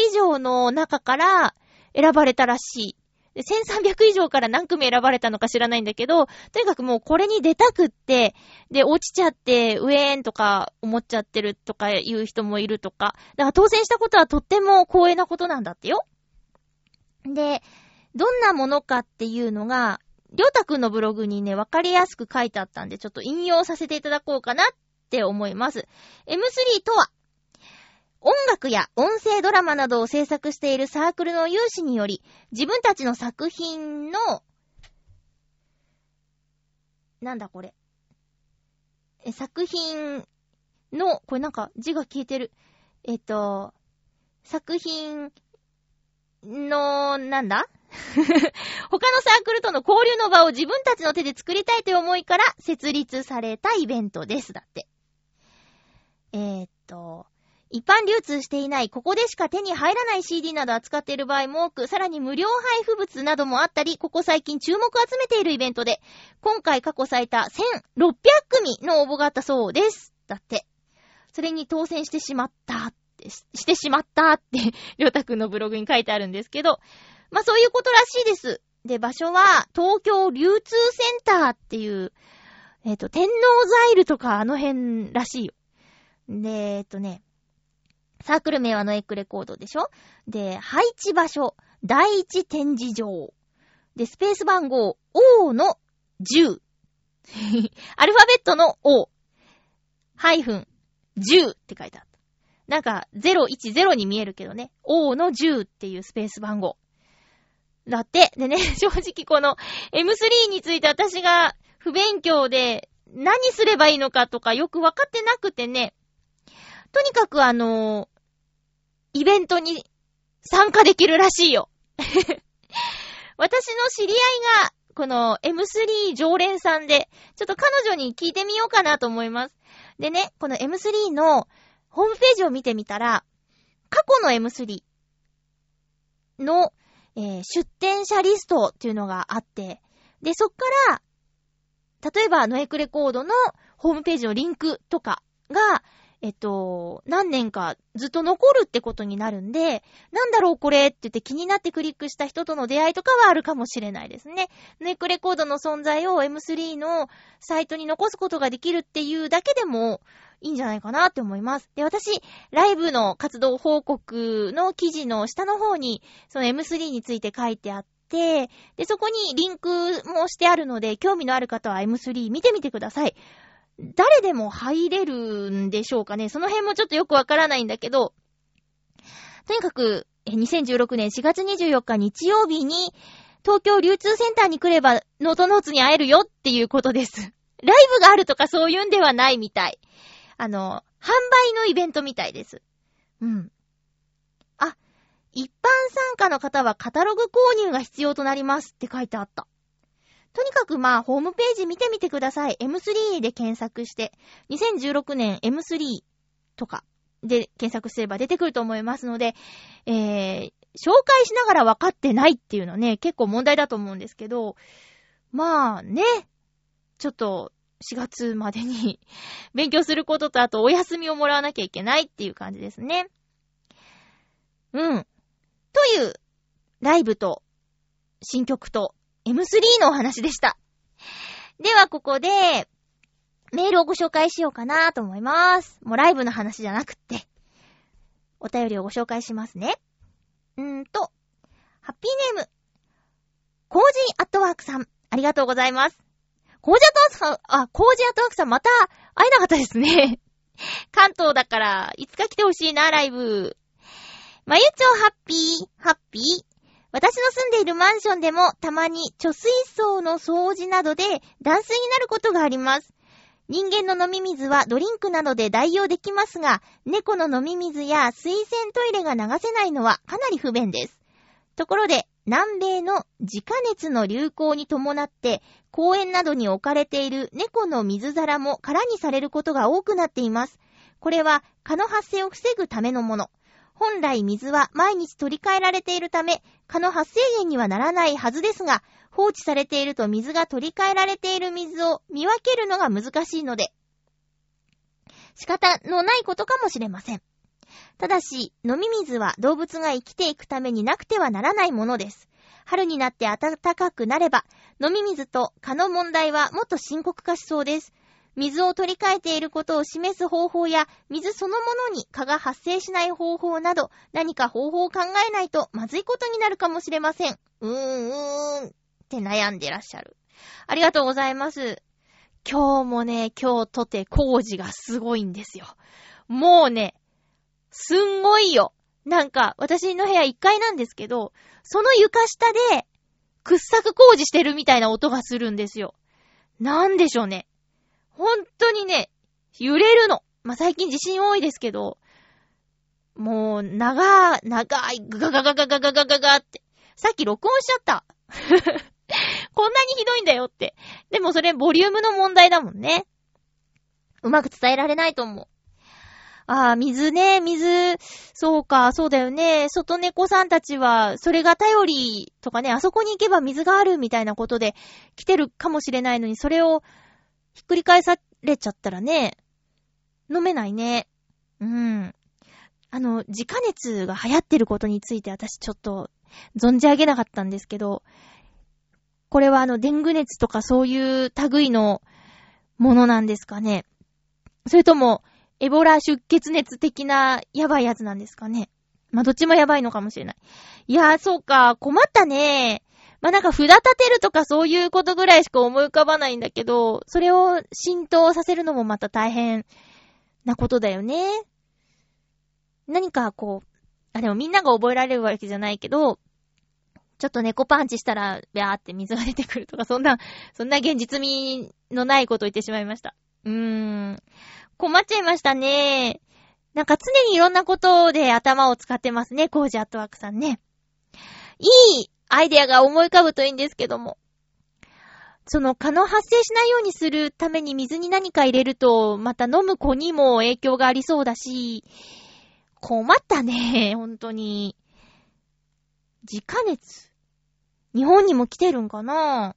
以上の中から選ばれたらしい。で1300以上から何組選ばれたのか知らないんだけど、とにかくもうこれに出たくって、で、落ちちゃって、ウェーンとか思っちゃってるとかいう人もいるとか。だから当選したことはとっても光栄なことなんだってよ。で、どんなものかっていうのが、りょうたくんのブログにね、わかりやすく書いてあったんで、ちょっと引用させていただこうかなって思います。M3 とは、音楽や音声ドラマなどを制作しているサークルの有志により、自分たちの作品の、なんだこれ。え作品の、これなんか字が消えてる。えっと、作品の、なんだ？他のサークルとの交流の場を自分たちの手で作りたいという思いから設立されたイベントです。だって。えーっと、一般流通していない、ここでしか手に入らない CD など扱っている場合も多く、さらに無料配布物などもあったり、ここ最近注目を集めているイベントで、今回過去最多1600組の応募があったそうです。だって。それに当選してしまったって、ししてしまったって、りょうたくんのブログに書いてあるんですけど、まあそういうことらしいです。で、場所は、東京流通センターっていう、えっ、と、天王ザイルとかあの辺らしいよ。で、えっ、とね、サークル名はノエックレコードでしょ？で、配置場所、第一展示場。で、スペース番号、O の10。アルファベットの O。ハイフン、10って書いてあった。なんか、010に見えるけどね。O の10っていうスペース番号。だって。でね、正直この M3 について私が不勉強で何すればいいのかとかよくわかってなくてね。とにかくあのーイベントに参加できるらしいよ。私の知り合いが、この M3 常連さんで、ちょっと彼女に聞いてみようかなと思います。でね、この M3 のホームページを見てみたら、過去の M3 の、えー出展者リストっていうのがあって、で、そっから、例えば、ノエクレコードのホームページのリンクとかが、えっと、何年かずっと残るってことになるんで、なんだろうこれって言って気になってクリックした人との出会いとかはあるかもしれないですね。ノエクレコードの存在を M3 のサイトに残すことができるっていうだけでもいいんじゃないかなって思います。で、私、ライブの活動報告の記事の下の方に、その M3 について書いてあって、で、そこにリンクもしてあるので、興味のある方は M3 見てみてください。誰でも入れるんでしょうかね。その辺もちょっとよくわからないんだけど、とにかく、2016年4月24日日曜日に、東京流通センターに来れば、ノートノーツに会えるよっていうことです。ライブがあるとかそういうんではないみたい。あの、販売のイベントみたいです。うん。あ、一般参加の方はカタログ購入が必要となりますって書いてあった。とにかくまあ、ホームページ見てみてください。M3 で検索して、2016年 M3 とかで検索すれば出てくると思いますので、えー、紹介しながら分かってないっていうのね、結構問題だと思うんですけど、まあね、ちょっと4月までに 勉強することとあとお休みをもらわなきゃいけないっていう感じですね。うん。という、ライブと新曲と M3 のお話でした。では、ここで、メールをご紹介しようかなと思います。もうライブの話じゃなくって、お便りをご紹介しますね。うーんと、ハッピーネーム、コージーアットワークさん、ありがとうございます。コージーアットワークさん、あ、コージーアットワークさんまた会えなかったですね。関東だから、いつか来てほしいな、ライブ。まゆちょハッピー、ハッピー。私の住んでいるマンションでもたまに貯水槽の掃除などで断水になることがあります。人間の飲み水はドリンクなどで代用できますが、猫の飲み水や水洗トイレが流せないのはかなり不便です。ところで、南米の自家熱の流行に伴って、公園などに置かれている猫の水皿も空にされることが多くなっています。これは蚊の発生を防ぐためのもの。本来水は毎日取り替えられているため、蚊の発生源にはならないはずですが、放置されていると水が取り替えられている水を見分けるのが難しいので、仕方のないことかもしれません。ただし、飲み水は動物が生きていくためになくてはならないものです。春になって暖かくなれば、飲み水と蚊の問題はもっと深刻化しそうです。水を取り替えていることを示す方法や、水そのものに蚊が発生しない方法など、何か方法を考えないとまずいことになるかもしれません。うーん、うーん、って悩んでらっしゃる。ありがとうございます。今日もね、今日とて工事がすごいんですよ。もうね、すんごいよ。なんか、私の部屋1階なんですけど、その床下で、掘削工事してるみたいな音がするんですよ。なんでしょうね。本当にね、揺れるの。まあ、最近地震多いですけど、もう、長、長い、ガガガガガガガガガって。さっき録音しちゃった。こんなにひどいんだよって。でもそれ、ボリュームの問題だもんね。うまく伝えられないと思う。ああ、水ね、水、そうか、そうだよね。外猫さんたちは、それが頼りとかね、あそこに行けば水があるみたいなことで来てるかもしれないのに、それをひっくり返されちゃったらね、飲めないね。うん。あの、自家熱が流行ってることについて私ちょっと存じ上げなかったんですけど、これはあの、デング熱とかそういう類のものなんですかね。それとも、エボラ出血熱的なやばいやつなんですかね。まあ、どっちもやばいのかもしれない。いやー、そうか、困ったね。まあ、なんか札立てるとかそういうことぐらいしか思い浮かばないんだけど、それを浸透させるのもまた大変なことだよね。何かこう、あ、でもみんなが覚えられるわけじゃないけど、ちょっと猫パンチしたら、ビャーって水が出てくるとか、そんな、そんな現実味のないことを言ってしまいました。うーん。困っちゃいましたね。なんか常にいろんなことで頭を使ってますね、コージアットワークさんね。いいアイデアが思い浮かぶといいんですけども。その蚊の発生しないようにするために水に何か入れると、また飲む子にも影響がありそうだし、困ったね、本当に。自家熱。日本にも来てるんかな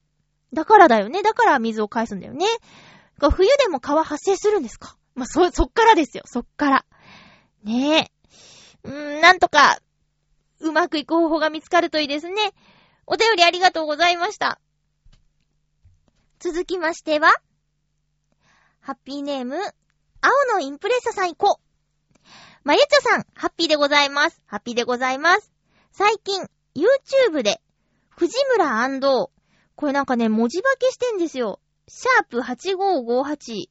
だからだよね。だから水を返すんだよね。冬でも蚊は発生するんですか？まあ、そ、そっからですよ。そっから。ねえ。うー、なんとか、うまくいく方法が見つかるといいですね。お便りありがとうございました。続きましては、ハッピーネーム、青のインプレッサさん行こう。まゆちょさん、ハッピーでございます。ハッピーでございます。最近、YouTube で、藤村これなんかね、文字化けしてんですよ。シャープ8558、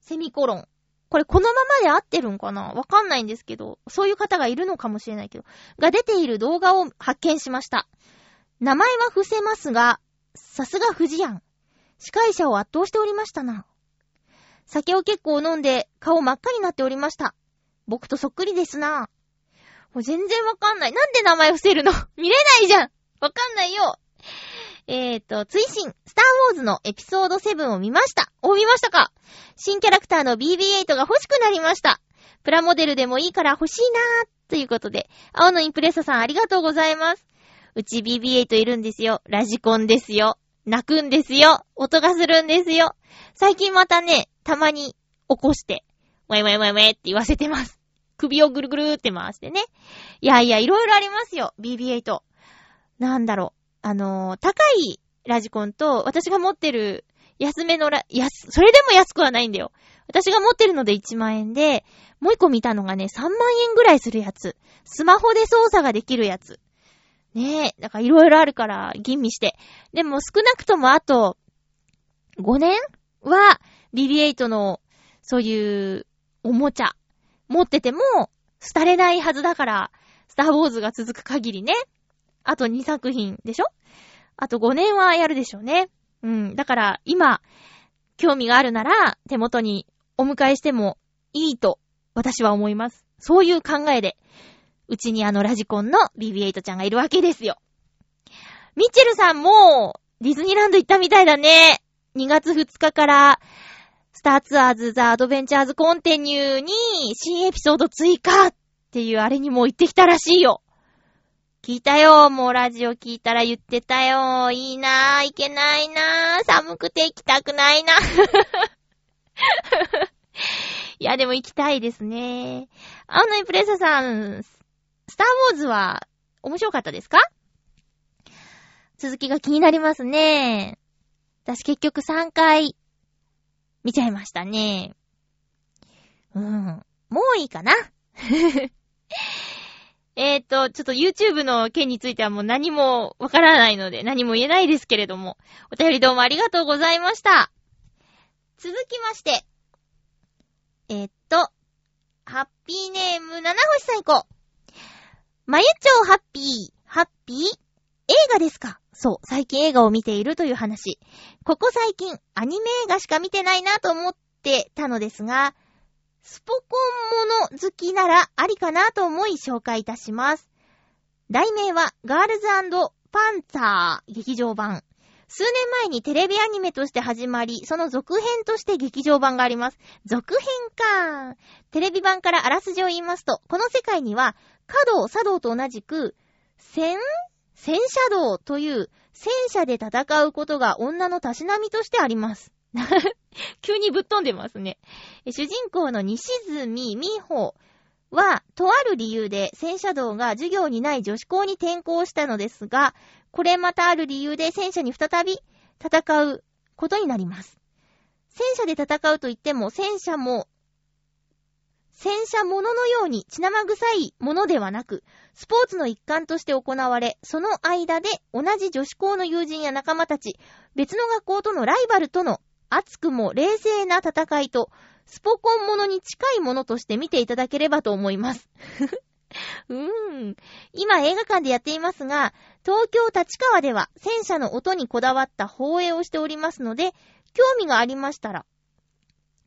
セミコロン。これこのままで合ってるんかな？わかんないんですけど、そういう方がいるのかもしれないけど、が出ている動画を発見しました。名前は伏せますが、さすが藤やん。司会者を圧倒しておりましたな。酒を結構飲んで顔真っ赤になっておりました。僕とそっくりですな。もう全然わかんない。なんで名前伏せるの？見れないじゃんわかんないよえーと、追伸、スターウォーズのエピソード7を見ました。お、見ましたか？新キャラクターの BB-8 が欲しくなりました。プラモデルでもいいから欲しいなーということで、青のインプレッサさんありがとうございます。うち BB-8 いるんですよ。ラジコンですよ。泣くんですよ。音がするんですよ。最近またね、たまに起こして、ウェイウェイウェイウェイって言わせてます。首をぐるぐるって回してね。いやいや、いろいろありますよ。BB-8。なんだろう。あのー、高いラジコンと、私が持ってる安めのラ、安、それでも安くはないんだよ。私が持ってるので1万円で、もう一個見たのがね、3万円ぐらいするやつ。スマホで操作ができるやつ。ねえ、だからいろいろあるから、吟味して。でも少なくともあと、5年は、BB-8 の、そういう、おもちゃ、持ってても、廃れないはずだから、スターウォーズが続く限りね。あと2作品でしょ？あと5年はやるでしょうね。うん。だから、今、興味があるなら、手元にお迎えしてもいいと、私は思います。そういう考えで、うちにあのラジコンの BB-8 ちゃんがいるわけですよ。ミッチェルさんも、ディズニーランド行ったみたいだね。2月2日から、スターツアーズ・ザ・アドベンチャーズ・コンテニューに新エピソード追加っていうあれにも行ってきたらしいよ。聞いたよ。もうラジオ聞いたら言ってたよ。いいなぁ。行けないなぁ。寒くて行きたくないなぁ。いや、でも行きたいですね。青のイプレッサさん、スターウォーズは面白かったですか？続きが気になりますね。私結局3回見ちゃいましたね。うん。もういいかな？えっと、ちょっと YouTube の件についてはもう何もわからないので何も言えないですけれども、お便りどうもありがとうございました。続きまして、えっと、ハッピーネーム七星さん行こう。まゆちょうハッピー、ハッピー映画ですか？そう、最近映画を見ているという話。ここ最近、アニメ映画しか見てないなと思ってたのですが、スポコンもの好きならありかなと思い紹介いたします。題名は、ガールズパンツァー劇場版。数年前にテレビアニメとして始まり、その続編として劇場版があります。続編か。テレビ版からあらすじを言いますと、この世界には、華道、茶道と同じく、戦？戦車道という戦車で戦うことが女のたしなみとしてあります。急にぶっ飛んでますね。主人公の西住美穂は、とある理由で戦車道が授業にない女子校に転校したのですが、これまたある理由で戦車に再び戦うことになります。戦車で戦うと言っても、戦車も戦車もののように血生臭いものではなく、スポーツの一環として行われ、その間で同じ女子校の友人や仲間たち、別の学校とのライバルとの熱くも冷静な戦いと、スポコンものに近いものとして見ていただければと思います。うーん。今映画館でやっていますが、東京立川では戦車の音にこだわった放映をしておりますので、興味がありましたら、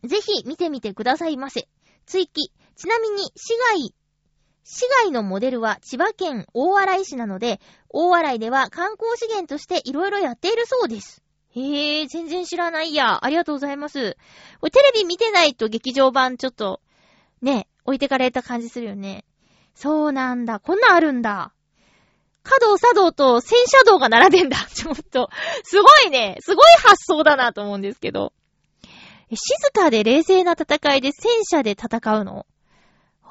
ぜひ見てみてくださいませ。追記。ちなみに、市外、市外のモデルは千葉県大洗市なので、大洗では観光資源としていろいろやっているそうです。へえ、全然知らないや。ありがとうございます。これテレビ見てないと劇場版ちょっと、ね、置いてかれた感じするよね。そうなんだ。こんなんあるんだ。華道、茶道と戦車道が並べんだ。ちょっと、すごいね。すごい発想だなと思うんですけど。静かで冷静な戦いで戦車で戦うの？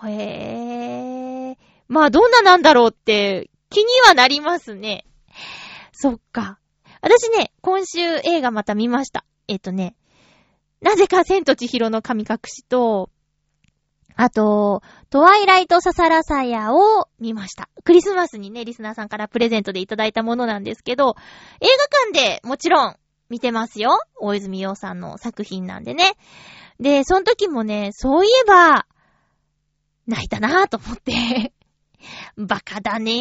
へぇー。まあ、どんななんだろうって気にはなりますね。そっか。私ね、今週映画また見ました。えっとね、なぜか千と千尋の神隠しと、あと、トワイライトササラサヤを見ました。クリスマスにね、リスナーさんからプレゼントでいただいたものなんですけど、映画館でもちろん見てますよ。大泉洋さんの作品なんでね。で、その時もね、そういえば、泣いたなぁと思ってバカだね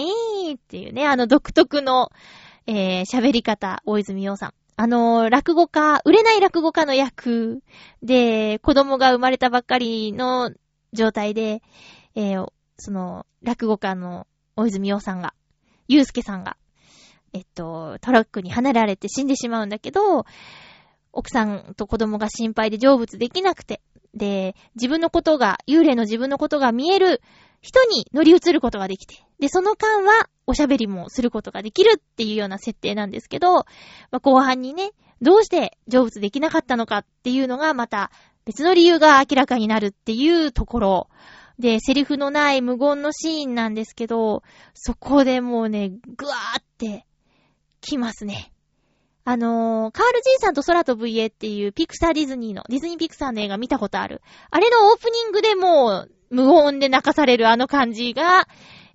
ーっていうね、あの独特の、えー、喋り方、大泉洋さん。あの、落語家、売れない落語家の役で、子供が生まれたばっかりの状態で、えー、その、落語家の大泉洋さんが、ゆうすけさんが、えっと、トラックに離れられて死んでしまうんだけど、奥さんと子供が心配で成仏できなくて、で、自分のことが、幽霊の自分のことが見える人に乗り移ることができて、で、その間はおしゃべりもすることができるっていうような設定なんですけど、まあ、後半にね、どうして成仏できなかったのかっていうのがまた別の理由が明らかになるっていうところ。で、セリフのない無言のシーンなんですけど、そこでもうね、ぐわーって来ますね。あのー、カール爺さんと空飛ぶ家っていうピクサーディズニーの、ディズニーピクサーの映画見たことある。あれのオープニングでもう、無音で泣かされるあの感じが、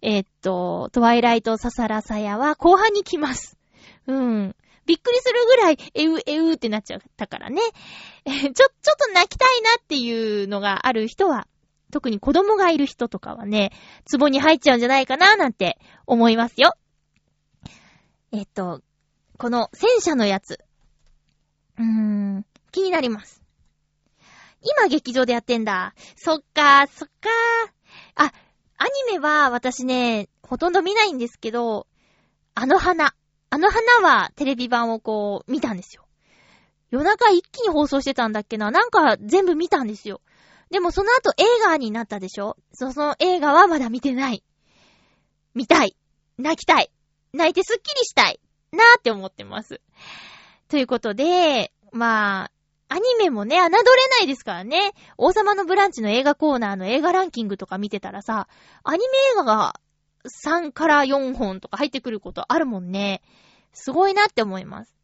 えー、っと、トワイライトササラサヤは後半に来ます。うん。びっくりするぐらい、えう、えうってなっちゃったからね。え ちょ、ちょっと泣きたいなっていうのがある人は、特に子供がいる人とかはね、ツボに入っちゃうんじゃないかななんて思いますよ。えっと、この戦車のやつ。うーん、気になります。今劇場でやってんだ。そっか、そっか。あ、アニメは私ね、ほとんど見ないんですけど、あの花。あの花はテレビ版をこう、見たんですよ。夜中一気に放送してたんだっけななんか全部見たんですよ。でもその後映画になったでしょその映画はまだ見てない。見たい。泣きたい。泣いてスッキリしたい。なーって思ってます。ということで、まあ、アニメもね、侮れないですからね。王様のブランチの映画コーナーの映画ランキングとか見てたらさ、アニメ映画が3から4本とか入ってくることあるもんね。すごいなって思います。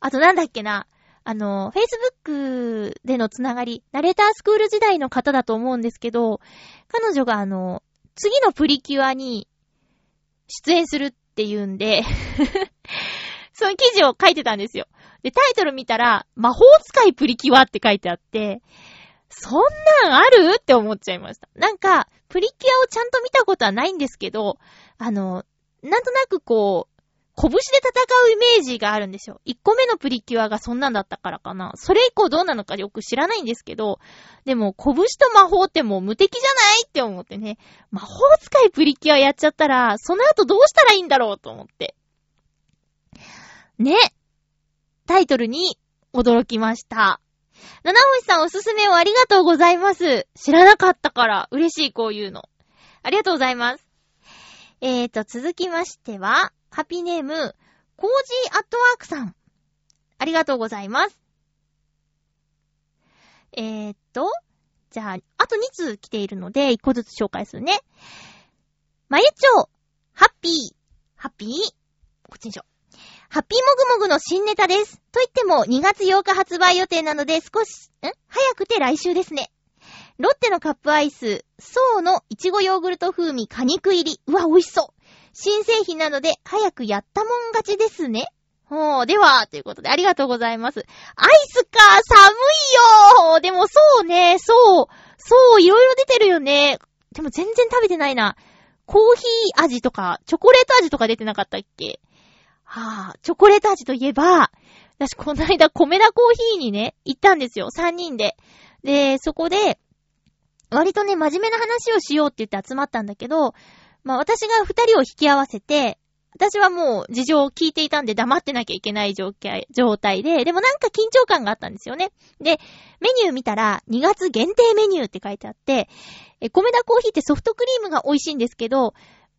あとなんだっけな。あの、Facebook でのつながり、ナレータースクール時代の方だと思うんですけど、彼女があの、次のプリキュアに出演するっていうんで、その記事を書いてたんですよ。で、タイトル見たら、魔法使いプリキュアって書いてあって、そんなんある？って思っちゃいました。なんか、プリキュアをちゃんと見たことはないんですけど、あの、なんとなくこう、拳で戦うイメージがあるんですよ。1個目のプリキュアがそんなんだったからかな。それ以降どうなのかよく知らないんですけど、でも、拳と魔法ってもう無敵じゃないって思ってね。魔法使いプリキュアやっちゃったら、その後どうしたらいいんだろうと思って。ね。タイトルに驚きました。七星さんおすすめをありがとうございます。知らなかったから、嬉しいこういうの。ありがとうございます。えーと、続きましては、ハピネーム、コージーアットワークさん。ありがとうございます。えーと、じゃあ、あと2通来ているので、1個ずつ紹介するね。まゆちょうハッピー、ハッピー、こっちにしよう。ハッピーもぐもぐの新ネタです。と言っても2月8日発売予定なので少し、ん？早くて来週ですね。ロッテのカップアイス、ソーのいちごヨーグルト風味果肉入り。うわ、美味しそう。新製品なので早くやったもん勝ちですね。ほう、では、ということでありがとうございます。アイスか、寒いよでもそうね、そう、そう、いろいろ出てるよね。でも全然食べてないな。コーヒー味とか、チョコレート味とか出てなかったっけ？はぁ、チョコレート味といえば、私この間、コメダコーヒーにね、行ったんですよ。3人で。で、そこで、割とね、真面目な話をしようって言って集まったんだけど、まあ私が2人を引き合わせて、私はもう事情を聞いていたんで黙ってなきゃいけない状態状態で、でもなんか緊張感があったんですよね。で、メニュー見たら2月限定メニューって書いてあって、え、コメダコーヒーってソフトクリームが美味しいんですけど、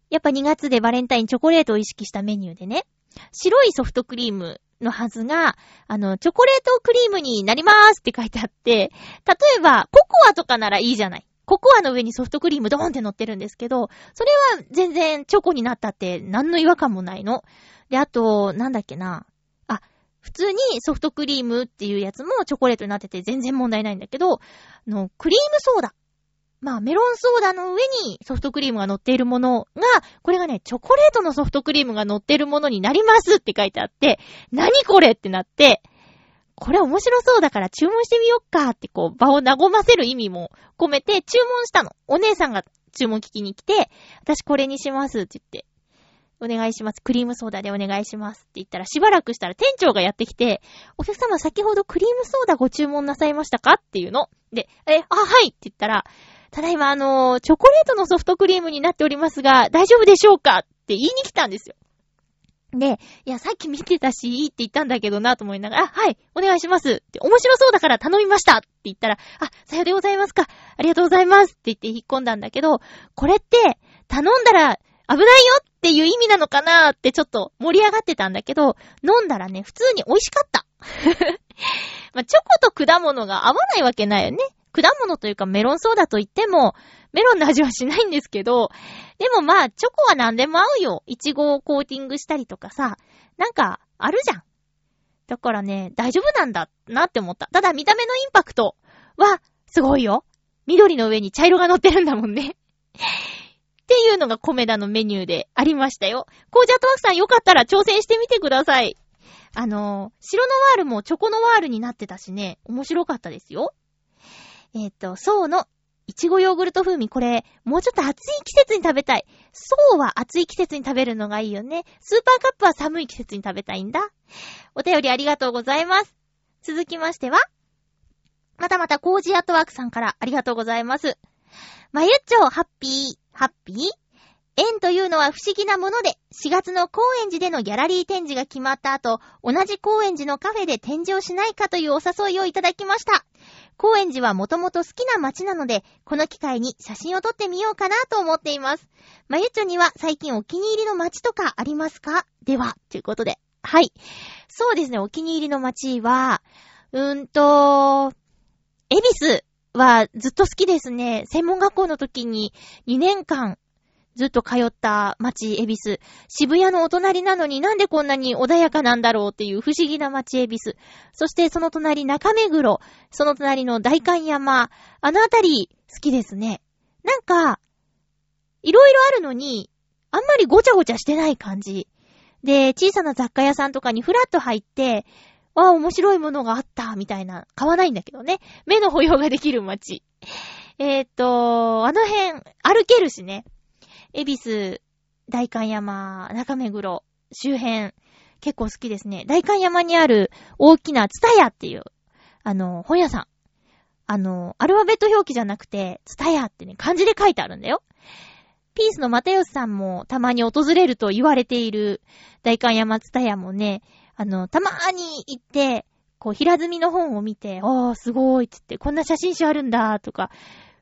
やっぱ2月でバレンタインチョコレートを意識したメニューでね、白いソフトクリームのはずが、あの、チョコレートクリームになりますって書いてあって、例えば、ココアとかならいいじゃない。ココアの上にソフトクリームドーンって乗ってるんですけど、それは全然チョコになったって何の違和感もないの。で、あと、なんだっけな。あ、普通にソフトクリームっていうやつもチョコレートになってて全然問題ないんだけど、あの、クリームソーダ。まあ、メロンソーダの上にソフトクリームが乗っているものが、これがね、チョコレートのソフトクリームが乗っているものになりますって書いてあって、何これってなって、これ面白そうだから注文してみよっかってこう場を和ませる意味も込めて注文したの。お姉さんが注文聞きに来て、私これにしますって言って、お願いします。クリームソーダでお願いしますって言ったらしばらくしたら店長がやってきて、お客様先ほどクリームソーダご注文なさいましたかっていうの。で、え、あ、はいって言ったら、ただいまあの、チョコレートのソフトクリームになっておりますが、大丈夫でしょうかって言いに来たんですよ。で、いや、さっき見てたし、いいって言ったんだけどなと思いながら、あ、はい、お願いしますって、面白そうだから頼みましたって言ったら、あ、さようでございますか。ありがとうございますって言って引っ込んだんだけど、これって、頼んだら危ないよっていう意味なのかなってちょっと盛り上がってたんだけど、飲んだらね、普通に美味しかった。まあ、チョコと果物が合わないわけないよね。果物というかメロンソーダと言っても、メロンの味はしないんですけど、でもまあ、チョコは何でも合うよ。イチゴをコーティングしたりとかさ、なんか、あるじゃん。だからね、大丈夫なんだなって思った。ただ見た目のインパクトは、すごいよ。緑の上に茶色が乗ってるんだもんね。っていうのがコメダのメニューでありましたよ。コージーアットワークさんよかったら挑戦してみてください。あのー、シロノワールもチョコノワールになってたしね、面白かったですよ。えっ、と、爽のいちごヨーグルト風味、これ、もうちょっと暑い季節に食べたい。爽は暑い季節に食べるのがいいよね。スーパーカップは寒い季節に食べたいんだ。お便りありがとうございます。続きましては、またまたコージアットワークさんからありがとうございます。まゆっちょ、ハッピー、ハッピー？縁というのは不思議なもので、4月の高円寺でのギャラリー展示が決まった後、同じ高円寺のカフェで展示をしないかというお誘いをいただきました。高円寺はもともと好きな街なので、この機会に写真を撮ってみようかなと思っています。まゆちょには最近お気に入りの街とかありますか？では、ということで。はい。そうですね、お気に入りの街は、うーんと、エビスはずっと好きですね。専門学校の時に2年間ずっと通った街、恵比寿。渋谷のお隣なのになんでこんなに穏やかなんだろうっていう不思議な街、恵比寿。そしてその隣、中目黒。その隣の大観山。あのあたり、好きですね。なんか、いろいろあるのに、あんまりごちゃごちゃしてない感じ。で、小さな雑貨屋さんとかにふらっと入って、ああ、面白いものがあった、みたいな。買わないんだけどね。目の保養ができる街。えーっと、あの辺、歩けるしね。恵比寿、大観山、中目黒、周辺、結構好きですね。大観山にある大きなツタヤっていう、あの、本屋さん。あの、アルファベット表記じゃなくて、ツタヤってね、漢字で書いてあるんだよ。ピースの又吉さんもたまに訪れると言われている大観山ツタヤもね、あの、たまーに行って、こう、平積みの本を見て、あー、すごいって言って、こんな写真集あるんだ、とか、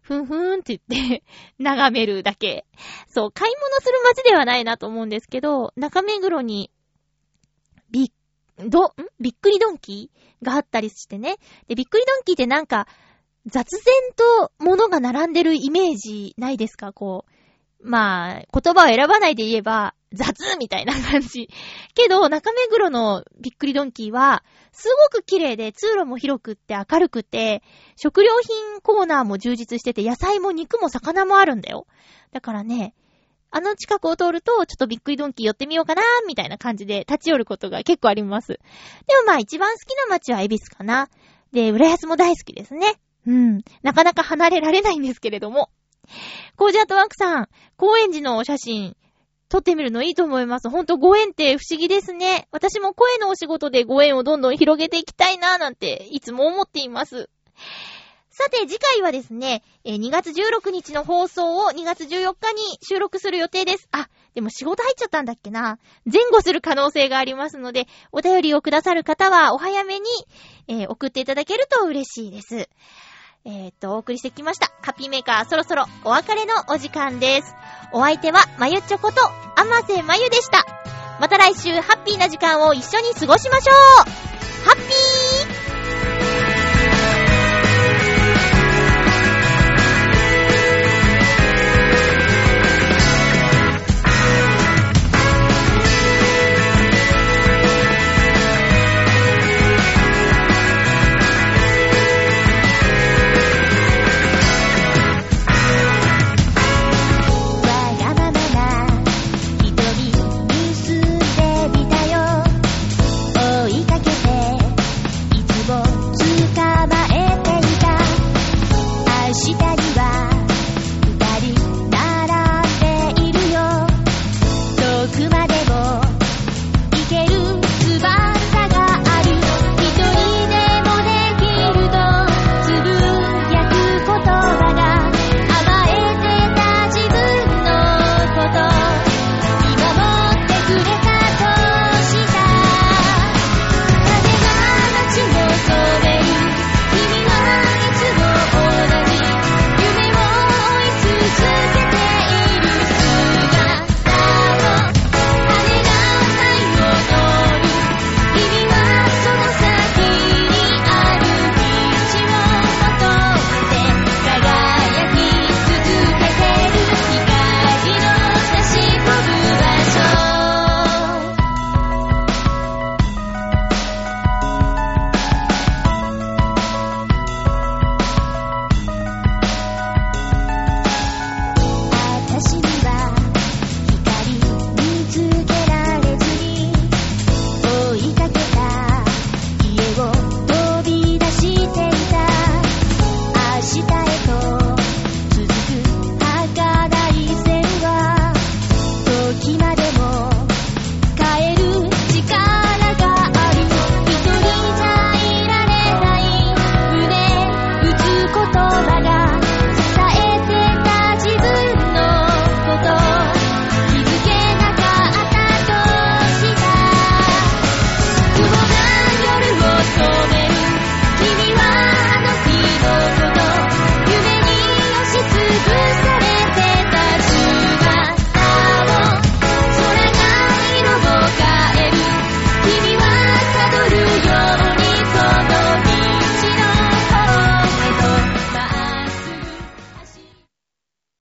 ふんふーんって言って、眺めるだけ。そう、買い物する街ではないなと思うんですけど、中目黒に、び、ど、ん？びっくりドンキーがあったりしてね。で、びっくりドンキーってなんか、雑然と物が並んでるイメージないですか？こう。まあ、言葉を選ばないで言えば、雑みたいな感じ。けど、中目黒のびっくりドンキーは、すごく綺麗で、通路も広くって明るくて、食料品コーナーも充実してて、野菜も肉も魚もあるんだよ。だからね、あの近くを通ると、ちょっとびっくりドンキー寄ってみようかな、みたいな感じで立ち寄ることが結構あります。でもまあ一番好きな街は恵比寿かな。で、浦安も大好きですね。うん。なかなか離れられないんですけれども。コージアートワークさん、高円寺のお写真、撮ってみるのいいと思います。ほんとご縁って不思議ですね。私も声のお仕事でご縁をどんどん広げていきたいな、なんて、いつも思っています。さて、次回はですね、2月16日の放送を2月14日に収録する予定です。あ、でも仕事入っちゃったんだっけな。前後する可能性がありますので、お便りをくださる方はお早めに、えー送っていただけると嬉しいです。えー、っと、お送りしてきました。ハピーメーカー、そろそろお別れのお時間です。お相手は、まゆちょこと、あませまゆでした。また来週、ハッピーな時間を一緒に過ごしましょうハッピー